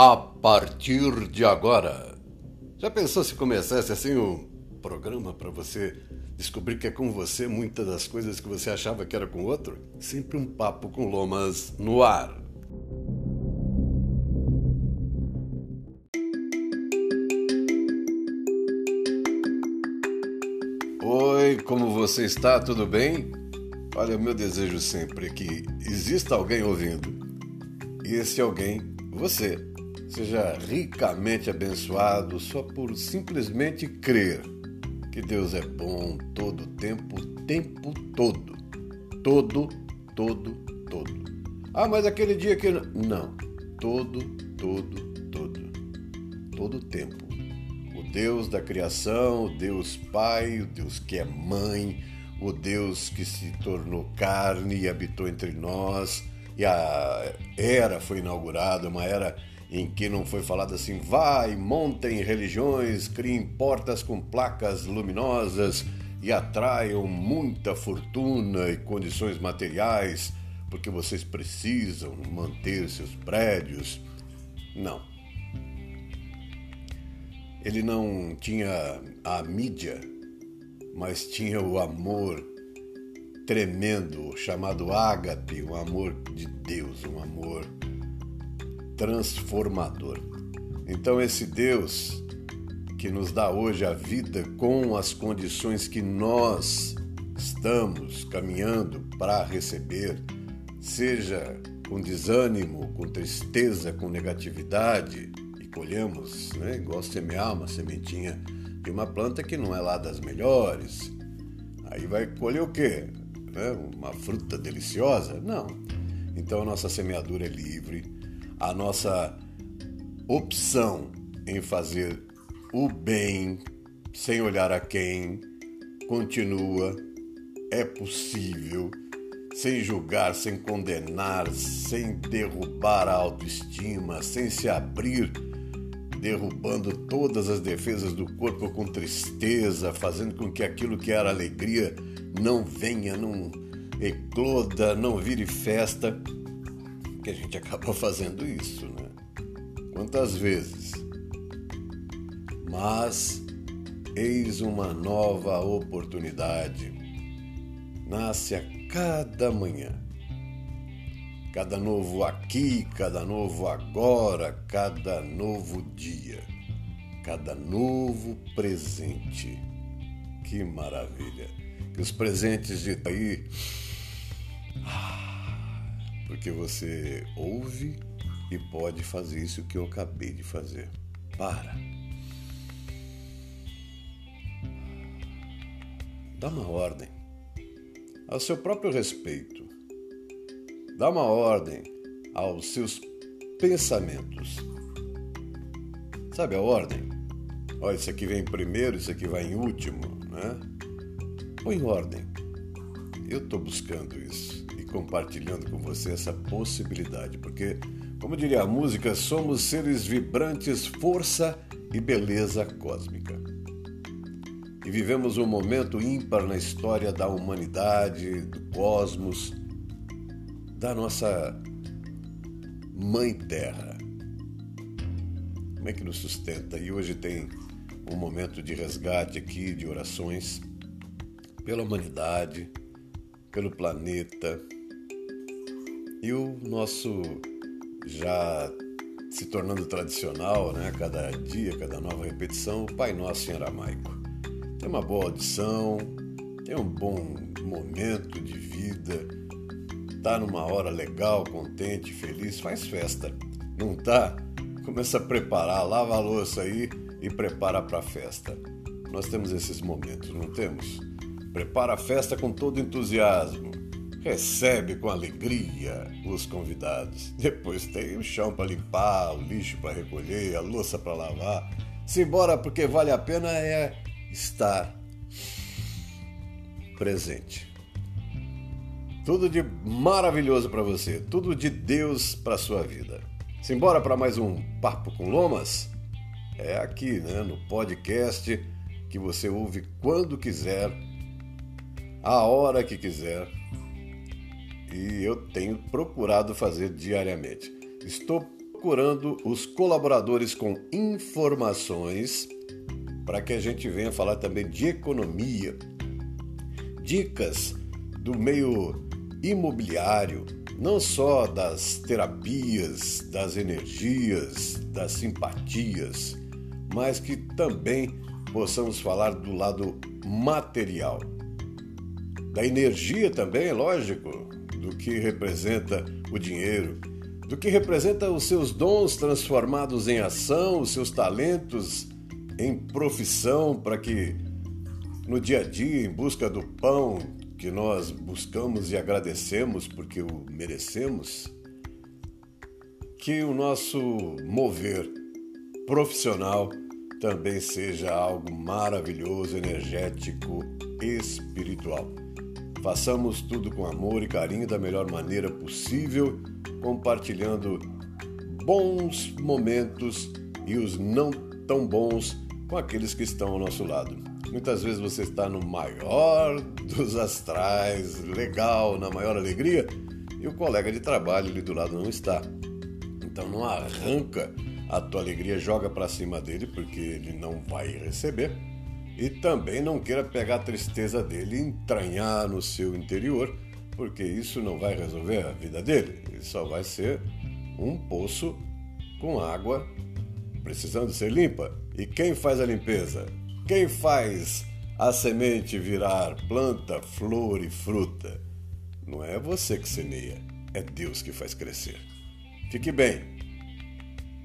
a partir de agora. Já pensou se começasse assim um programa para você descobrir que é com você muitas das coisas que você achava que era com outro? Sempre um papo com lomas no ar. Oi, como você está? Tudo bem? Olha, o meu desejo sempre é que exista alguém ouvindo. E esse alguém, você. Seja ricamente abençoado só por simplesmente crer que Deus é bom todo o tempo, tempo todo. Todo, todo, todo. Ah, mas aquele dia que. Não. Todo, todo, todo. Todo o tempo. O Deus da criação, o Deus Pai, o Deus que é mãe, o Deus que se tornou carne e habitou entre nós. E a era foi inaugurada, uma era em que não foi falado assim: vai, montem religiões, criem portas com placas luminosas e atraiam muita fortuna e condições materiais, porque vocês precisam manter seus prédios. Não. Ele não tinha a mídia, mas tinha o amor tremendo chamado ágape, um amor de Deus, um amor transformador. Então, esse Deus que nos dá hoje a vida com as condições que nós estamos caminhando para receber, seja com desânimo, com tristeza, com negatividade, e colhemos, né, igual semear uma sementinha de uma planta que não é lá das melhores. Aí vai colher o quê? Né, uma fruta deliciosa? Não. Então a nossa semeadura é livre, a nossa opção em fazer o bem sem olhar a quem continua, é possível, sem julgar, sem condenar, sem derrubar a autoestima, sem se abrir, derrubando todas as defesas do corpo com tristeza, fazendo com que aquilo que era alegria não venha, não ecloda, não vire festa que a gente acaba fazendo isso, né? Quantas vezes? Mas eis uma nova oportunidade. Nasce a cada manhã. Cada novo aqui, cada novo agora, cada novo dia, cada novo presente. Que maravilha! Que os presentes de aí porque você ouve e pode fazer isso que eu acabei de fazer. Para. Dá uma ordem ao seu próprio respeito. Dá uma ordem aos seus pensamentos. Sabe a ordem? Olha, isso aqui vem primeiro, isso aqui vai em último, né? Põe em ordem. Eu estou buscando isso compartilhando com você essa possibilidade, porque, como diria a música, somos seres vibrantes, força e beleza cósmica. E vivemos um momento ímpar na história da humanidade, do cosmos, da nossa Mãe Terra. Como é que nos sustenta? E hoje tem um momento de resgate aqui, de orações pela humanidade, pelo planeta, e o nosso já se tornando tradicional, né? Cada dia, cada nova repetição, o Pai Nosso em aramaico. Tem uma boa audição, tem um bom momento de vida, tá numa hora legal, contente, feliz, faz festa. Não tá? Começa a preparar, lava a louça aí e prepara para a festa. Nós temos esses momentos, não temos? Prepara a festa com todo entusiasmo recebe com alegria os convidados. Depois tem o chão para limpar, o lixo para recolher, a louça para lavar. Simbora, porque vale a pena é estar presente. Tudo de maravilhoso para você, tudo de Deus para sua vida. Simbora para mais um Papo com Lomas? É aqui, né, no podcast que você ouve quando quiser, a hora que quiser e eu tenho procurado fazer diariamente. Estou procurando os colaboradores com informações para que a gente venha falar também de economia, dicas do meio imobiliário, não só das terapias, das energias, das simpatias, mas que também possamos falar do lado material. Da energia também, lógico, do que representa o dinheiro, do que representa os seus dons transformados em ação, os seus talentos em profissão, para que no dia a dia, em busca do pão que nós buscamos e agradecemos porque o merecemos, que o nosso mover profissional também seja algo maravilhoso, energético, espiritual. Façamos tudo com amor e carinho da melhor maneira possível, compartilhando bons momentos e os não tão bons com aqueles que estão ao nosso lado. Muitas vezes você está no maior dos astrais, legal, na maior alegria, e o colega de trabalho ali do lado não está. Então não arranca a tua alegria, joga para cima dele, porque ele não vai receber e também não queira pegar a tristeza dele e entranhar no seu interior, porque isso não vai resolver a vida dele. Ele só vai ser um poço com água precisando ser limpa. E quem faz a limpeza? Quem faz a semente virar planta, flor e fruta? Não é você que semeia, é Deus que faz crescer. Fique bem.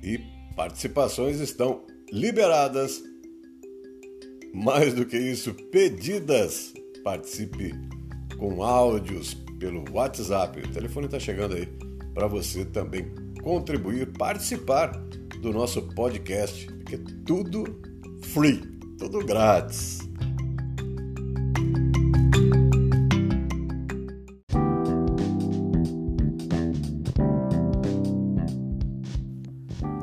E participações estão liberadas mais do que isso, pedidas. Participe com áudios pelo WhatsApp. O telefone está chegando aí para você também contribuir, participar do nosso podcast, que é tudo free, tudo grátis.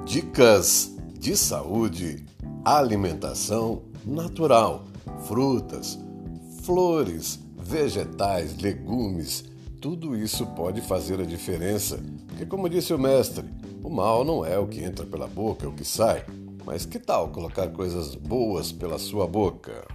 Dicas de saúde, alimentação natural, frutas, flores, vegetais, legumes, tudo isso pode fazer a diferença. Porque, como disse o mestre, o mal não é o que entra pela boca, é o que sai. Mas que tal colocar coisas boas pela sua boca?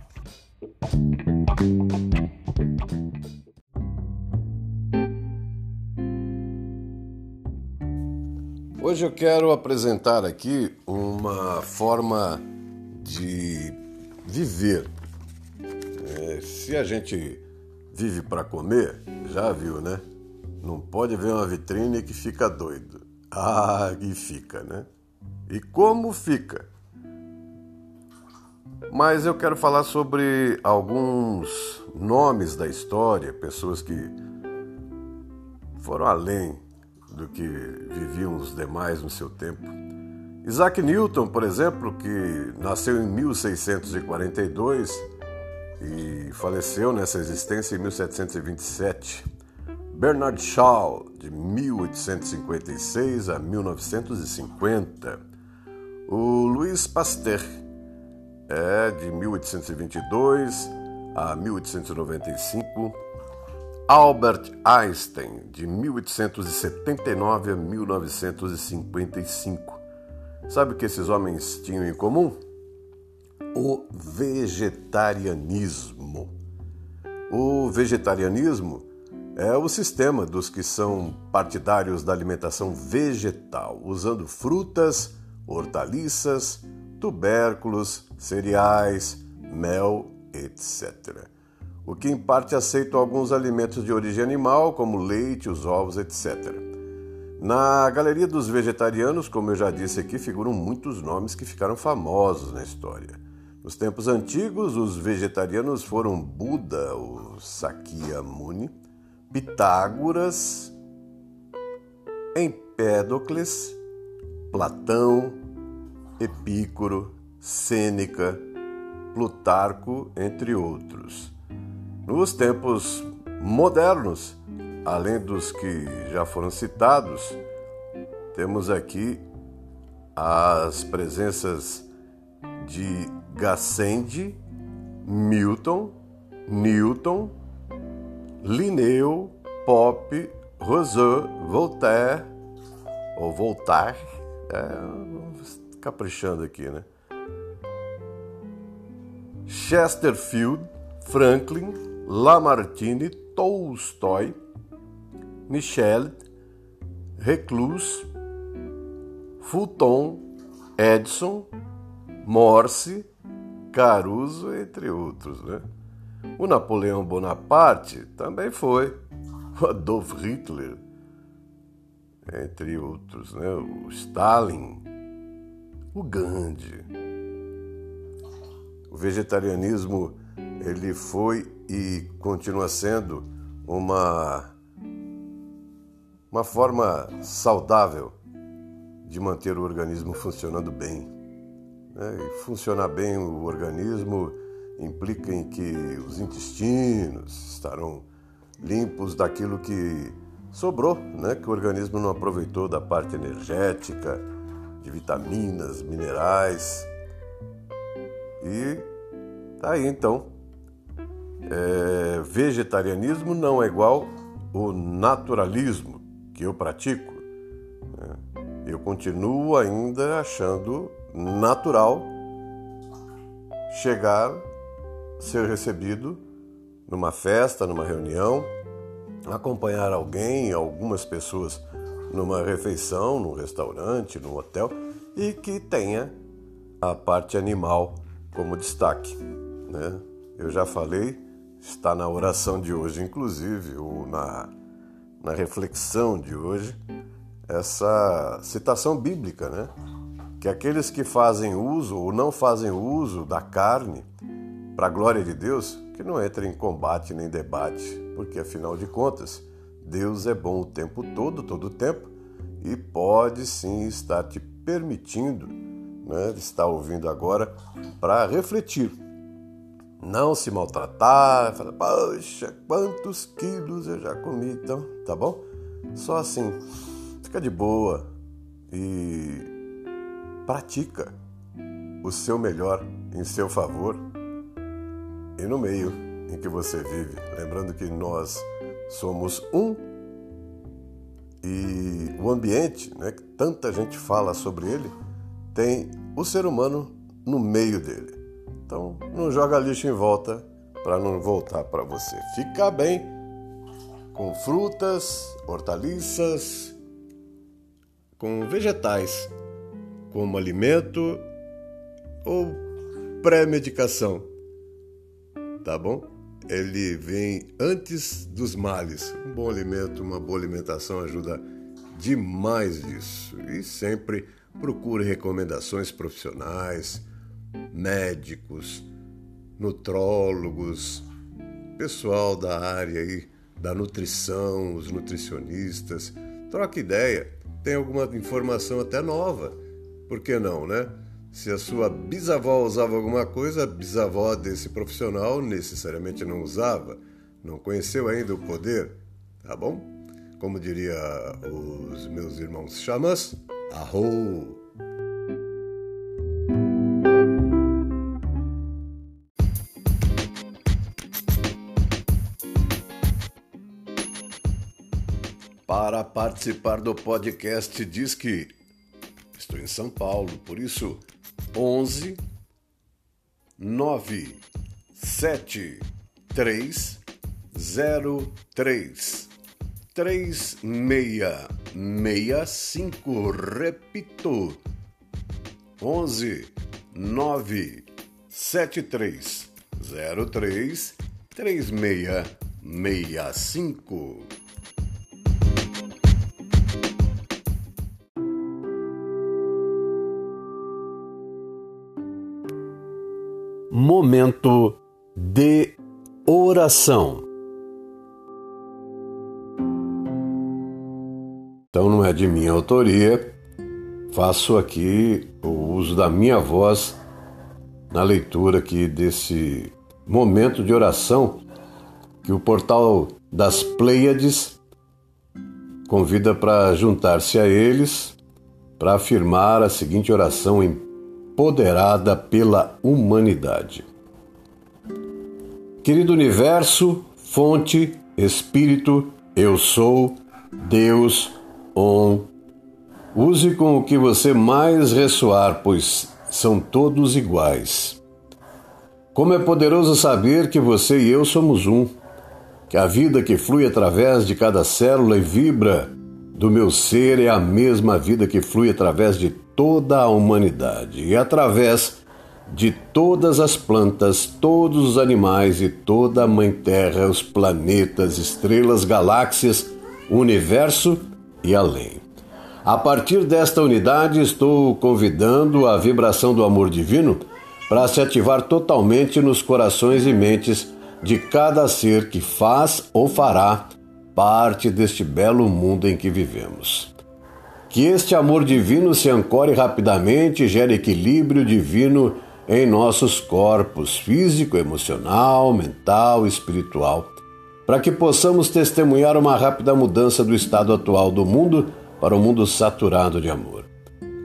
Hoje eu quero apresentar aqui uma forma de viver. É, se a gente vive para comer, já viu, né? Não pode ver uma vitrine que fica doido. Ah, e fica, né? E como fica? Mas eu quero falar sobre alguns nomes da história, pessoas que foram além do que viviam os demais no seu tempo Isaac Newton, por exemplo, que nasceu em 1642 e faleceu nessa existência em 1727. Bernard Shaw, de 1856 a 1950. O Louis Pasteur, é de 1822 a 1895. Albert Einstein, de 1879 a 1955. Sabe o que esses homens tinham em comum? O vegetarianismo. O vegetarianismo é o sistema dos que são partidários da alimentação vegetal, usando frutas, hortaliças, tubérculos, cereais, mel, etc. O que em parte aceita alguns alimentos de origem animal, como leite, os ovos, etc. Na galeria dos vegetarianos, como eu já disse aqui, figuram muitos nomes que ficaram famosos na história. Nos tempos antigos, os vegetarianos foram Buda, o Sakyamuni, Pitágoras, Empédocles, Platão, Epícoro, Sêneca, Plutarco, entre outros. Nos tempos modernos, além dos que já foram citados, temos aqui as presenças de Gassendi, Milton, Newton, Linneu, Pope, Rousseau, Voltaire ou Voltaire, É, caprichando aqui, né? Chesterfield, Franklin, Lamartine, Tolstói, Michel, Reclus, Fulton, Edison, Morse, Caruso, entre outros. Né? O Napoleão Bonaparte também foi. O Adolf Hitler, entre outros. Né? O Stalin, o Gandhi. O vegetarianismo ele foi e continua sendo uma uma forma saudável de manter o organismo funcionando bem. Né? E funcionar bem o organismo implica em que os intestinos estarão limpos daquilo que sobrou, né? que o organismo não aproveitou da parte energética, de vitaminas, minerais. E tá aí então. É, vegetarianismo não é igual o naturalismo que eu pratico. Né? Eu continuo ainda achando natural chegar, ser recebido numa festa, numa reunião, acompanhar alguém, algumas pessoas numa refeição, num restaurante, num hotel e que tenha a parte animal como destaque. Né? Eu já falei, está na oração de hoje, inclusive, ou na, na reflexão de hoje, essa citação bíblica, né? Que aqueles que fazem uso ou não fazem uso da carne para a glória de Deus, que não entrem em combate nem debate, porque afinal de contas, Deus é bom o tempo todo, todo o tempo, e pode sim estar te permitindo, né, estar ouvindo agora, para refletir. Não se maltratar, falar, poxa, quantos quilos eu já comi, então, tá bom? Só assim Fica de boa e pratica o seu melhor em seu favor e no meio em que você vive. Lembrando que nós somos um e o ambiente, né, que tanta gente fala sobre ele, tem o ser humano no meio dele. Então, não joga lixo em volta para não voltar para você. Fica bem com frutas, hortaliças, com vegetais como alimento ou pré-medicação. Tá bom? Ele vem antes dos males. Um bom alimento, uma boa alimentação ajuda demais nisso. E sempre procure recomendações profissionais, médicos, nutrólogos, pessoal da área aí da nutrição, os nutricionistas. Troque ideia tem alguma informação até nova. Por que não, né? Se a sua bisavó usava alguma coisa, a bisavó desse profissional necessariamente não usava, não conheceu ainda o poder, tá bom? Como diria os meus irmãos xamãs, arro! Para participar do podcast diz que estou em São Paulo, por isso 11 9 7 3 0 3 3 6 6 5 repito 11 9 7 3 0 3 3 6 6 5 momento de oração. Então não é de minha autoria, faço aqui o uso da minha voz na leitura aqui desse momento de oração que o portal das Pleiades convida para juntar-se a eles para afirmar a seguinte oração em empoderada pela humanidade. Querido universo, fonte, espírito, eu sou Deus On Use com o que você mais ressoar, pois são todos iguais. Como é poderoso saber que você e eu somos um, que a vida que flui através de cada célula e vibra do meu ser é a mesma vida que flui através de toda a humanidade e através de todas as plantas, todos os animais e toda a Mãe Terra, os planetas, estrelas, galáxias, universo e além. A partir desta unidade, estou convidando a vibração do amor divino para se ativar totalmente nos corações e mentes de cada ser que faz ou fará parte deste belo mundo em que vivemos. Que este amor divino se ancore rapidamente e gere equilíbrio divino em nossos corpos físico, emocional, mental espiritual, para que possamos testemunhar uma rápida mudança do estado atual do mundo para um mundo saturado de amor.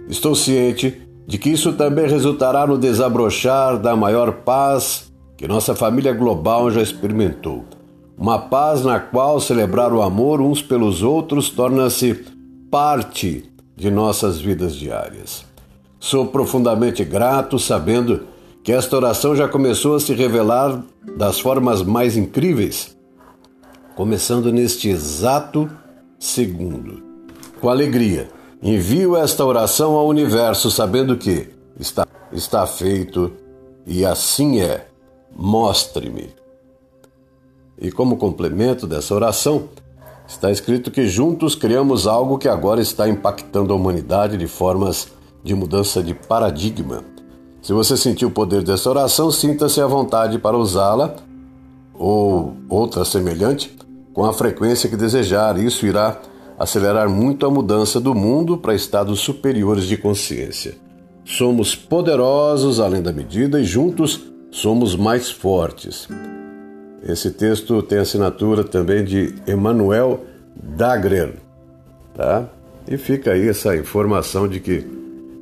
Estou ciente de que isso também resultará no desabrochar da maior paz que nossa família global já experimentou. Uma paz na qual celebrar o amor uns pelos outros torna-se parte de nossas vidas diárias. Sou profundamente grato sabendo que esta oração já começou a se revelar das formas mais incríveis, começando neste exato segundo. Com alegria, envio esta oração ao universo, sabendo que está, está feito e assim é. Mostre-me. E como complemento dessa oração, está escrito que juntos criamos algo que agora está impactando a humanidade de formas de mudança de paradigma. Se você sentiu o poder dessa oração, sinta-se à vontade para usá-la ou outra semelhante com a frequência que desejar. Isso irá acelerar muito a mudança do mundo para estados superiores de consciência. Somos poderosos além da medida e juntos somos mais fortes. Esse texto tem assinatura também de Emmanuel Dagrer, tá? E fica aí essa informação de que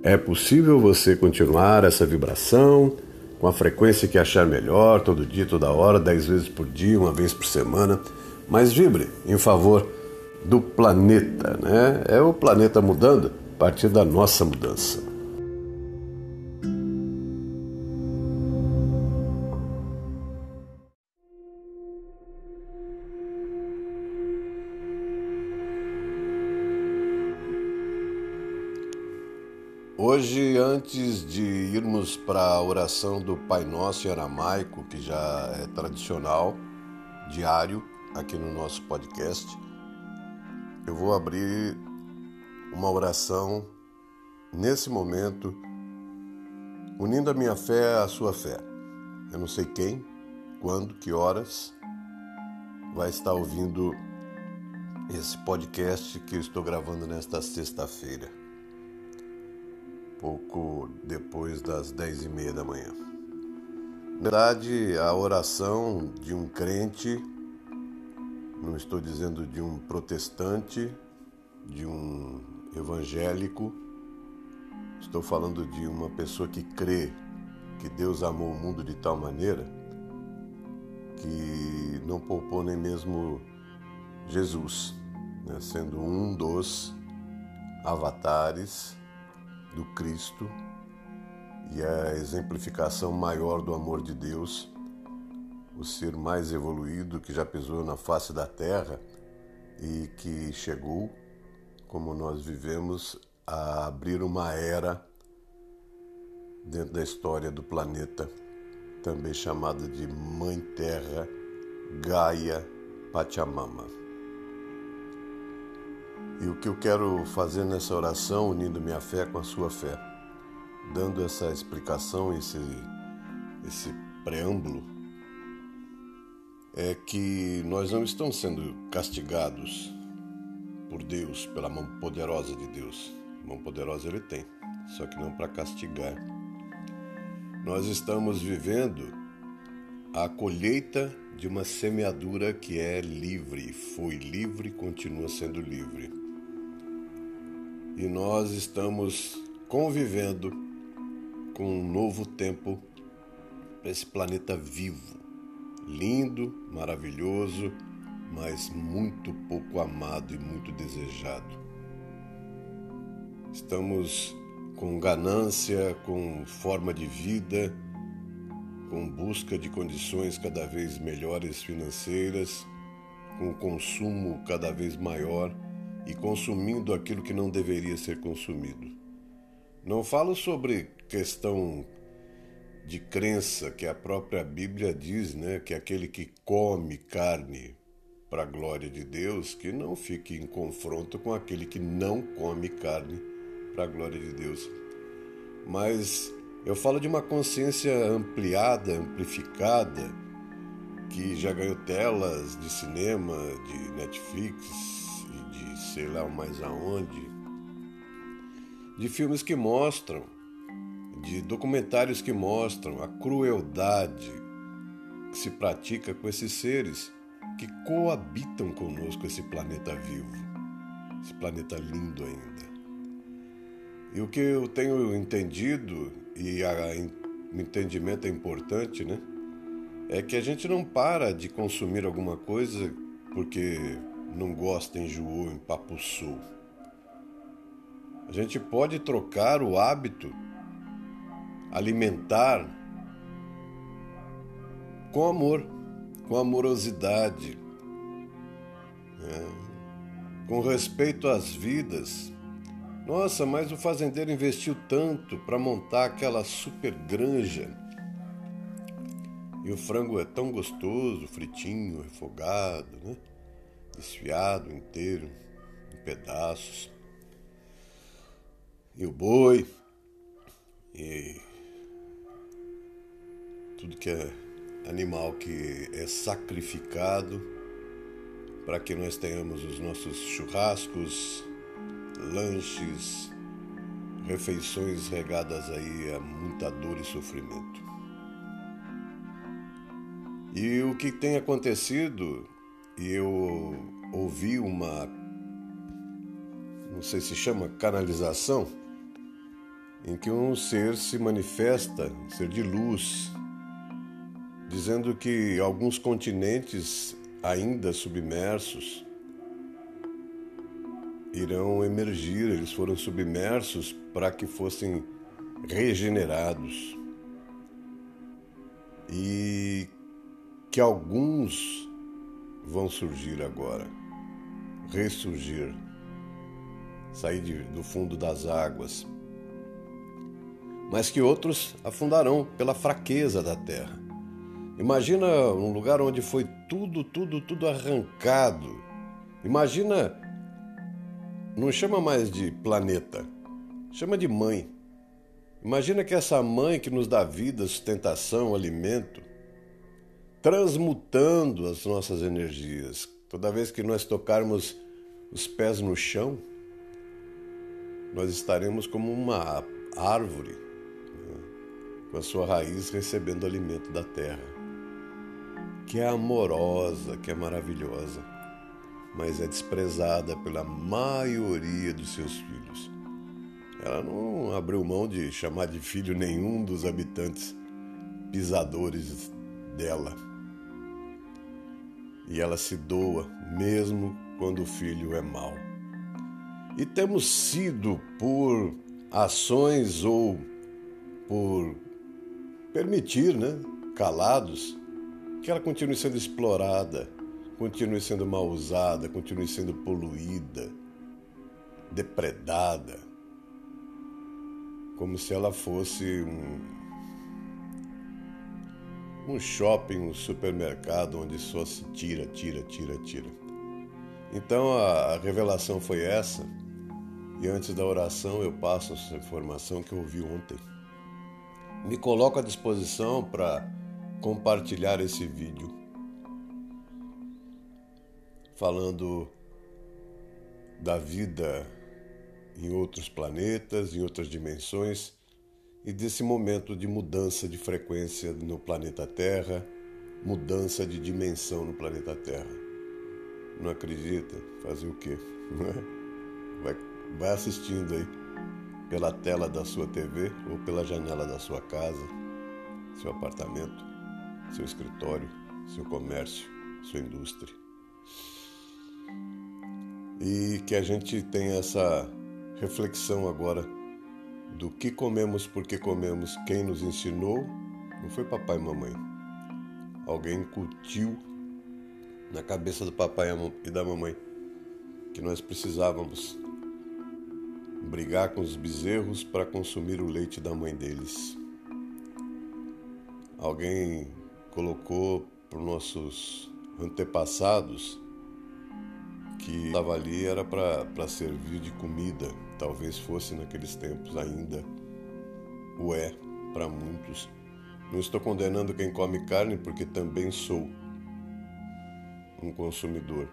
é possível você continuar essa vibração com a frequência que achar melhor, todo dia, toda hora, dez vezes por dia, uma vez por semana, mas vibre em favor do planeta, né? É o planeta mudando a partir da nossa mudança. Hoje, antes de irmos para a oração do Pai Nosso em aramaico, que já é tradicional, diário, aqui no nosso podcast, eu vou abrir uma oração nesse momento, unindo a minha fé à sua fé. Eu não sei quem, quando, que horas vai estar ouvindo esse podcast que eu estou gravando nesta sexta-feira, pouco depois das dez e meia da manhã. Na verdade, a oração de um crente não estou dizendo de um protestante, de um evangélico. Estou falando de uma pessoa que crê que Deus amou o mundo de tal maneira que não poupou nem mesmo Jesus, né, sendo um dos avatares do Cristo e a exemplificação maior do amor de Deus o ser mais evoluído que já pisou na face da Terra e que chegou, como nós vivemos, a abrir uma era dentro da história do planeta, também chamada de Mãe Terra, Gaia Pachamama. E o que eu quero fazer nessa oração, unindo minha fé com a sua fé, dando essa explicação, esse, esse preâmbulo é que nós não estamos sendo castigados por Deus, pela mão poderosa de Deus. mão poderosa ele tem, só que não para castigar. Nós estamos vivendo a colheita de uma semeadura que é livre, foi livre, continua sendo livre. E nós estamos convivendo com um novo tempo para esse planeta vivo lindo, maravilhoso, mas muito pouco amado e muito desejado. Estamos com ganância, com forma de vida, com busca de condições cada vez melhores financeiras, com consumo cada vez maior e consumindo aquilo que não deveria ser consumido. Não falo sobre questão de crença que a própria Bíblia diz, né, que aquele que come carne para a glória de Deus, que não fique em confronto com aquele que não come carne para a glória de Deus. Mas eu falo de uma consciência ampliada, amplificada, que já ganhou telas de cinema, de Netflix sei lá mais aonde, de filmes que mostram de documentários que mostram a crueldade que se pratica com esses seres que coabitam conosco esse planeta vivo, esse planeta lindo ainda. E o que eu tenho entendido, e o entendimento é importante, né? É que a gente não para de consumir alguma coisa porque não gosta, enjoou, empapuçou. A gente pode trocar o hábito alimentar com amor, com amorosidade, né? com respeito às vidas. Nossa, mas o fazendeiro investiu tanto para montar aquela super granja. E o frango é tão gostoso, fritinho, refogado, né? Desfiado inteiro, em pedaços. E o boi, e tudo que é animal que é sacrificado para que nós tenhamos os nossos churrascos, lanches, refeições regadas aí a muita dor e sofrimento. E o que tem acontecido, eu ouvi uma, não sei se chama canalização, em que um ser se manifesta, um ser de luz, dizendo que alguns continentes ainda submersos irão emergir, eles foram submersos para que fossem regenerados. E que alguns vão surgir agora, ressurgir, sair de, do fundo das águas, mas que outros afundarão pela fraqueza da terra. Imagina um lugar onde foi tudo, tudo, tudo arrancado. Imagina, não chama mais de planeta, chama de mãe. Imagina que essa mãe que nos dá vida, sustentação, alimento, transmutando as nossas energias. Toda vez que nós tocarmos os pés no chão, nós estaremos como uma árvore, né? com a sua raiz recebendo alimento da terra que é amorosa, que é maravilhosa, mas é desprezada pela maioria dos seus filhos. Ela não abriu mão de chamar de filho nenhum dos habitantes pisadores dela. E ela se doa mesmo quando o filho é mau. E temos sido por ações ou por permitir, né, calados, que ela continue sendo explorada, continue sendo mal usada, continue sendo poluída, depredada, como se ela fosse um, um shopping, um supermercado onde só se tira, tira, tira, tira. Então a, revelação foi essa, e antes da oração eu passo essa informação que eu ouvi ontem. Me coloco à disposição para compartilhar esse vídeo falando da vida em outros planetas, em outras dimensões e desse momento de mudança de frequência no planeta Terra, mudança de dimensão no planeta Terra. Não acredita? Fazer o quê? Vai, vai assistindo aí pela tela da sua TV ou pela janela da sua casa, seu apartamento seu escritório, seu comércio, sua indústria. E que a gente tenha essa reflexão agora do que comemos, por que comemos, quem nos ensinou, não foi papai e mamãe. Alguém incutiu na cabeça do papai e da mamãe que nós precisávamos brigar com os bezerros para consumir o leite da mãe deles. Alguém colocou para os nossos antepassados que estava ali era para servir de comida. Talvez fosse naqueles tempos ainda o é para muitos. Não estou condenando quem come carne porque também sou um consumidor.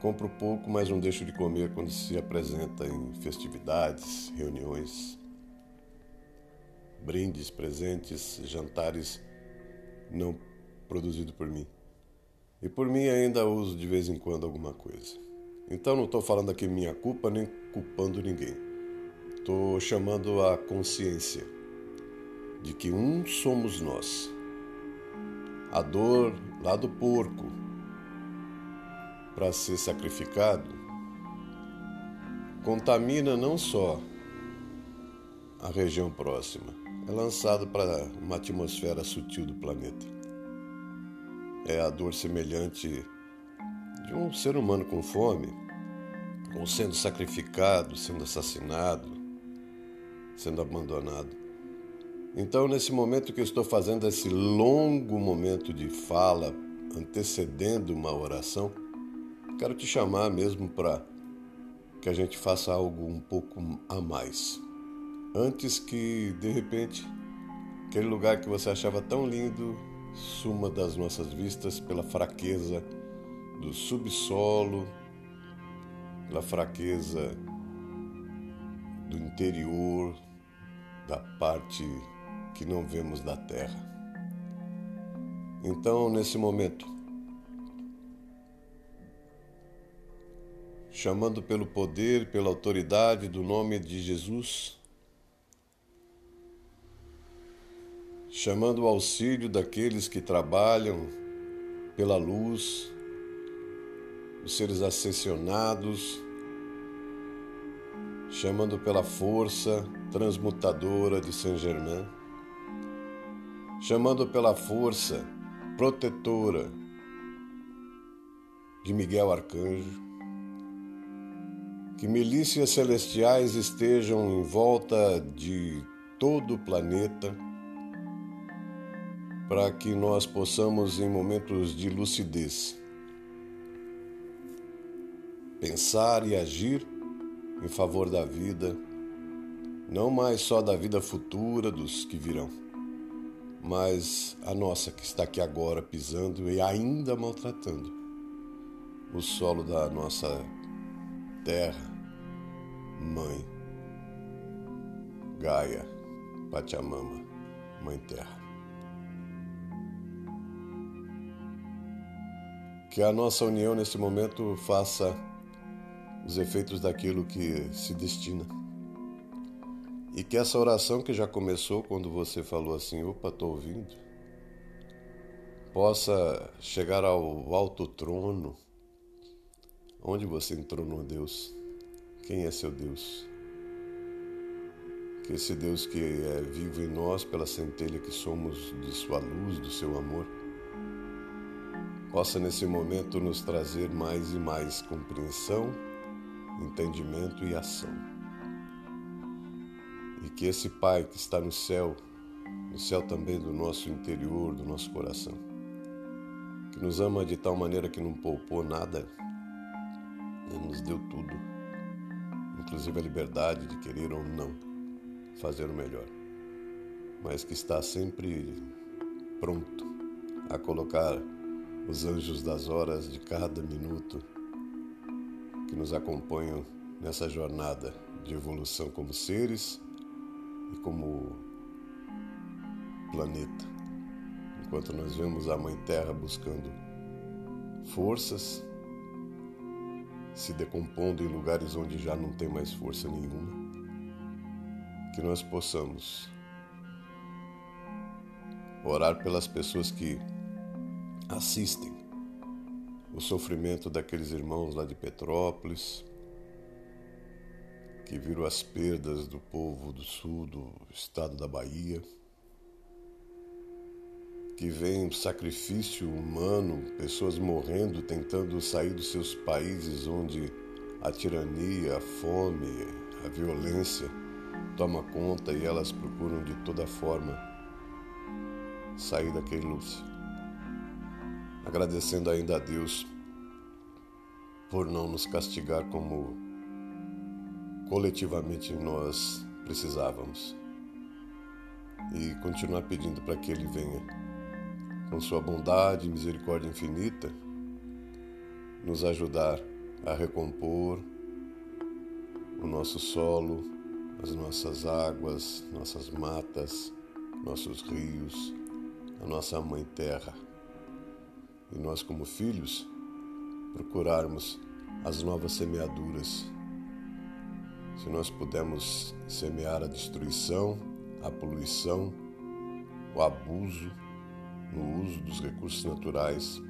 Compro pouco, mas não deixo de comer quando se apresenta em festividades, reuniões, brindes, presentes, jantares não produzidos por mim. E por mim ainda uso de vez em quando alguma coisa. Então não estou falando aqui minha culpa nem culpando ninguém. Estou chamando a consciência de que um somos nós. A dor lá do porco para ser sacrificado contamina não só a região próxima, é lançado para uma atmosfera sutil do planeta é a dor semelhante de um ser humano com fome, ou sendo sacrificado, sendo assassinado, sendo abandonado. Então, nesse momento que eu estou fazendo esse longo momento de fala, antecedendo uma oração, quero te chamar mesmo para que a gente faça algo um pouco a mais. Antes que, de repente, aquele lugar que você achava tão lindo suma das nossas vistas pela fraqueza do subsolo, pela fraqueza do interior, da parte que não vemos da terra. Então, nesse momento, chamando pelo poder, pela autoridade do nome de Jesus, chamando o auxílio daqueles que trabalham pela luz, os seres ascensionados, chamando pela força transmutadora de Saint Germain, chamando pela força protetora de Miguel Arcanjo, que milícias celestiais estejam em volta de todo o planeta para que nós possamos, em momentos de lucidez, pensar e agir em favor da vida, não mais só da vida futura dos que virão, mas a nossa que está aqui agora pisando e ainda maltratando o solo da nossa terra, mãe, Gaia, Pachamama, Mãe Terra. Que a nossa união nesse momento faça os efeitos daquilo que se destina. E que essa oração que já começou quando você falou assim, opa, estou ouvindo, possa chegar ao alto trono, onde você entronou Deus. Quem é seu Deus? Que esse Deus que é vivo em nós pela centelha que somos de sua luz, do seu amor, possa nesse momento nos trazer mais e mais compreensão, entendimento e ação. E que esse Pai que está no céu, no céu também do nosso interior, do nosso coração, que nos ama de tal maneira que não poupou nada, Ele nos deu tudo, inclusive a liberdade de querer ou não fazer o melhor, mas que está sempre pronto a colocar os anjos das horas de cada minuto que nos acompanham nessa jornada de evolução como seres e como planeta. Enquanto nós vemos a Mãe Terra buscando forças, se decompondo em lugares onde já não tem mais força nenhuma, que nós possamos orar pelas pessoas que assistem o sofrimento daqueles irmãos lá de Petrópolis, que viram as perdas do povo do sul do estado da Bahia, que vem sacrifício humano, pessoas morrendo, tentando sair dos seus países onde a tirania, a fome, a violência toma conta e elas procuram de toda forma sair daquele luxo. Agradecendo ainda a Deus por não nos castigar como coletivamente nós precisávamos. E continuar pedindo para que Ele venha, com Sua bondade e misericórdia infinita, nos ajudar a recompor o nosso solo, as nossas águas, nossas matas, nossos rios, a nossa mãe terra. E nós, como filhos, procurarmos as novas semeaduras. Se nós pudermos semear a destruição, a poluição, o abuso no uso dos recursos naturais,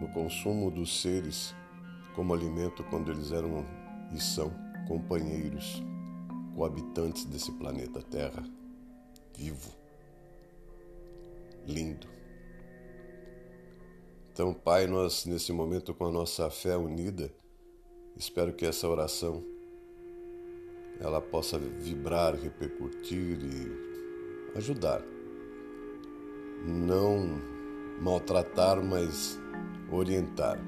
no consumo dos seres como alimento quando eles eram e são companheiros, coabitantes desse planeta Terra, vivo, lindo. Então, Pai, nós nesse momento com a nossa fé unida, espero que essa oração ela possa vibrar, repercutir e ajudar. Não maltratar, mas orientar.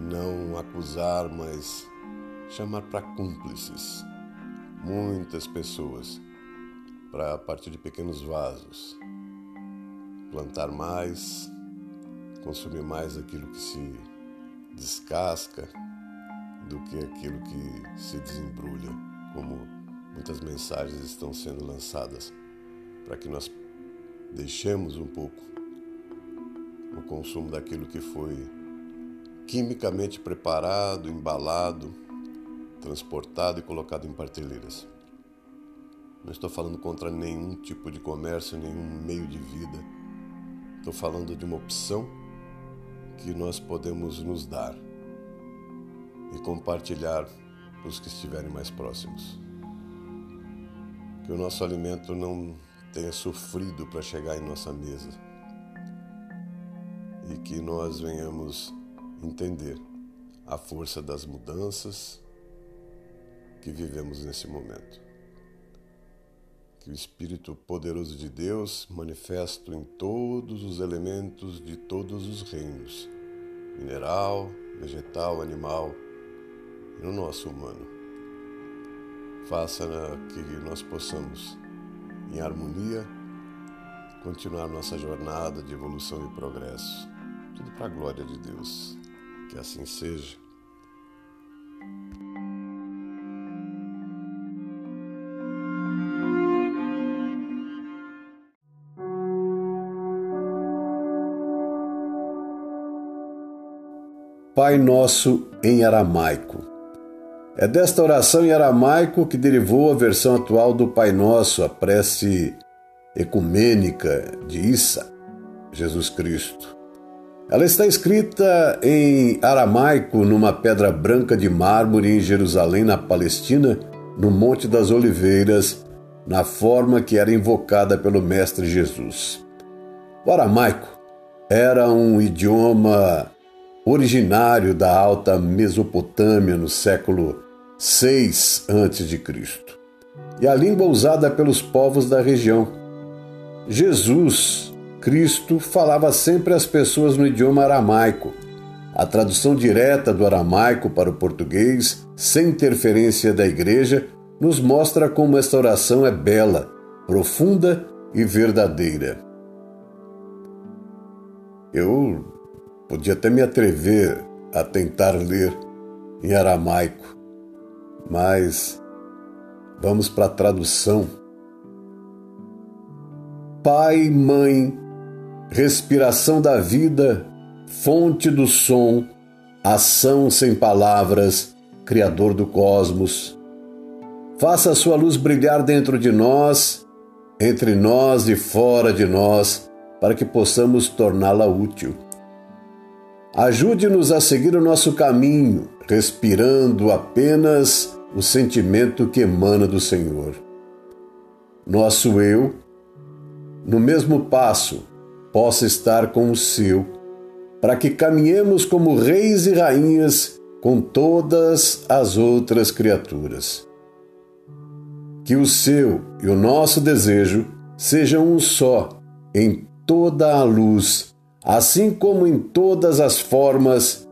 Não acusar, mas chamar para cúmplices. Muitas pessoas para a partir de pequenos vasos plantar mais consumir mais aquilo que se descasca do que aquilo que se desembrulha, como muitas mensagens estão sendo lançadas, para que nós deixemos um pouco o consumo daquilo que foi quimicamente preparado, embalado, transportado e colocado em partilheiras. Não estou falando contra nenhum tipo de comércio, nenhum meio de vida. Estou falando de uma opção que nós podemos nos dar e compartilhar para os que estiverem mais próximos. Que o nosso alimento não tenha sofrido para chegar em nossa mesa e que nós venhamos entender a força das mudanças que vivemos nesse momento. Que o Espírito poderoso de Deus, manifesto em todos os elementos de todos os reinos, mineral, vegetal, animal e no nosso humano. Faça que nós possamos, em harmonia, continuar nossa jornada de evolução e progresso. Tudo para a glória de Deus. Que assim seja. Pai Nosso em aramaico. É desta oração em aramaico que derivou a versão atual do Pai Nosso, a prece ecumênica de Issa, Jesus Cristo. Ela está escrita em aramaico numa pedra branca de mármore em Jerusalém, na Palestina, no Monte das Oliveiras, na forma que era invocada pelo Mestre Jesus. O aramaico era um idioma originário da Alta Mesopotâmia no século 6 a.C. e a língua usada pelos povos da região. Jesus, Cristo, falava sempre às pessoas no idioma aramaico. A tradução direta do aramaico para o português, sem interferência da igreja, nos mostra como esta oração é bela, profunda e verdadeira. Eu Podia até me atrever a tentar ler em aramaico, mas vamos para a tradução. Pai, mãe, respiração da vida, fonte do som, ação sem palavras, Criador do cosmos. Faça a sua luz brilhar dentro de nós, entre nós e fora de nós, para que possamos torná-la útil. Ajude-nos a seguir o nosso caminho, respirando apenas o sentimento que emana do Senhor. Nosso eu, no mesmo passo, possa estar com o seu, para que caminhemos como reis e rainhas com todas as outras criaturas. Que o seu e o nosso desejo sejam um só em toda a luz, assim como em todas as formas,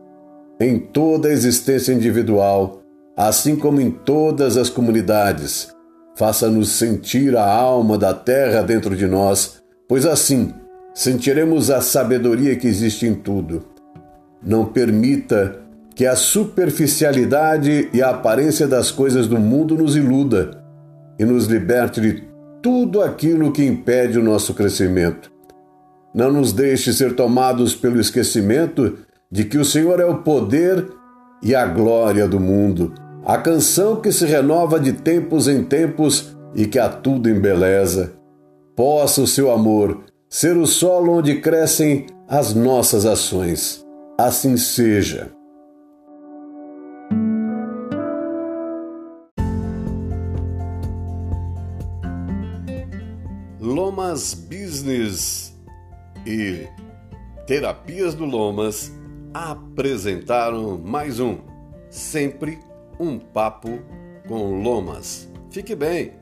em toda a existência individual, assim como em todas as comunidades. Faça-nos sentir a alma da terra dentro de nós, pois assim sentiremos a sabedoria que existe em tudo. Não permita que a superficialidade e a aparência das coisas do mundo nos iluda e nos liberte de tudo aquilo que impede o nosso crescimento. Não nos deixe ser tomados pelo esquecimento de que o Senhor é o poder e a glória do mundo, a canção que se renova de tempos em tempos e que a tudo embeleza. Possa o seu amor ser o solo onde crescem as nossas ações. Assim seja. Lomas Business e Terapias do Lomas apresentaram mais um Sempre um Papo com Lomas. Fique bem!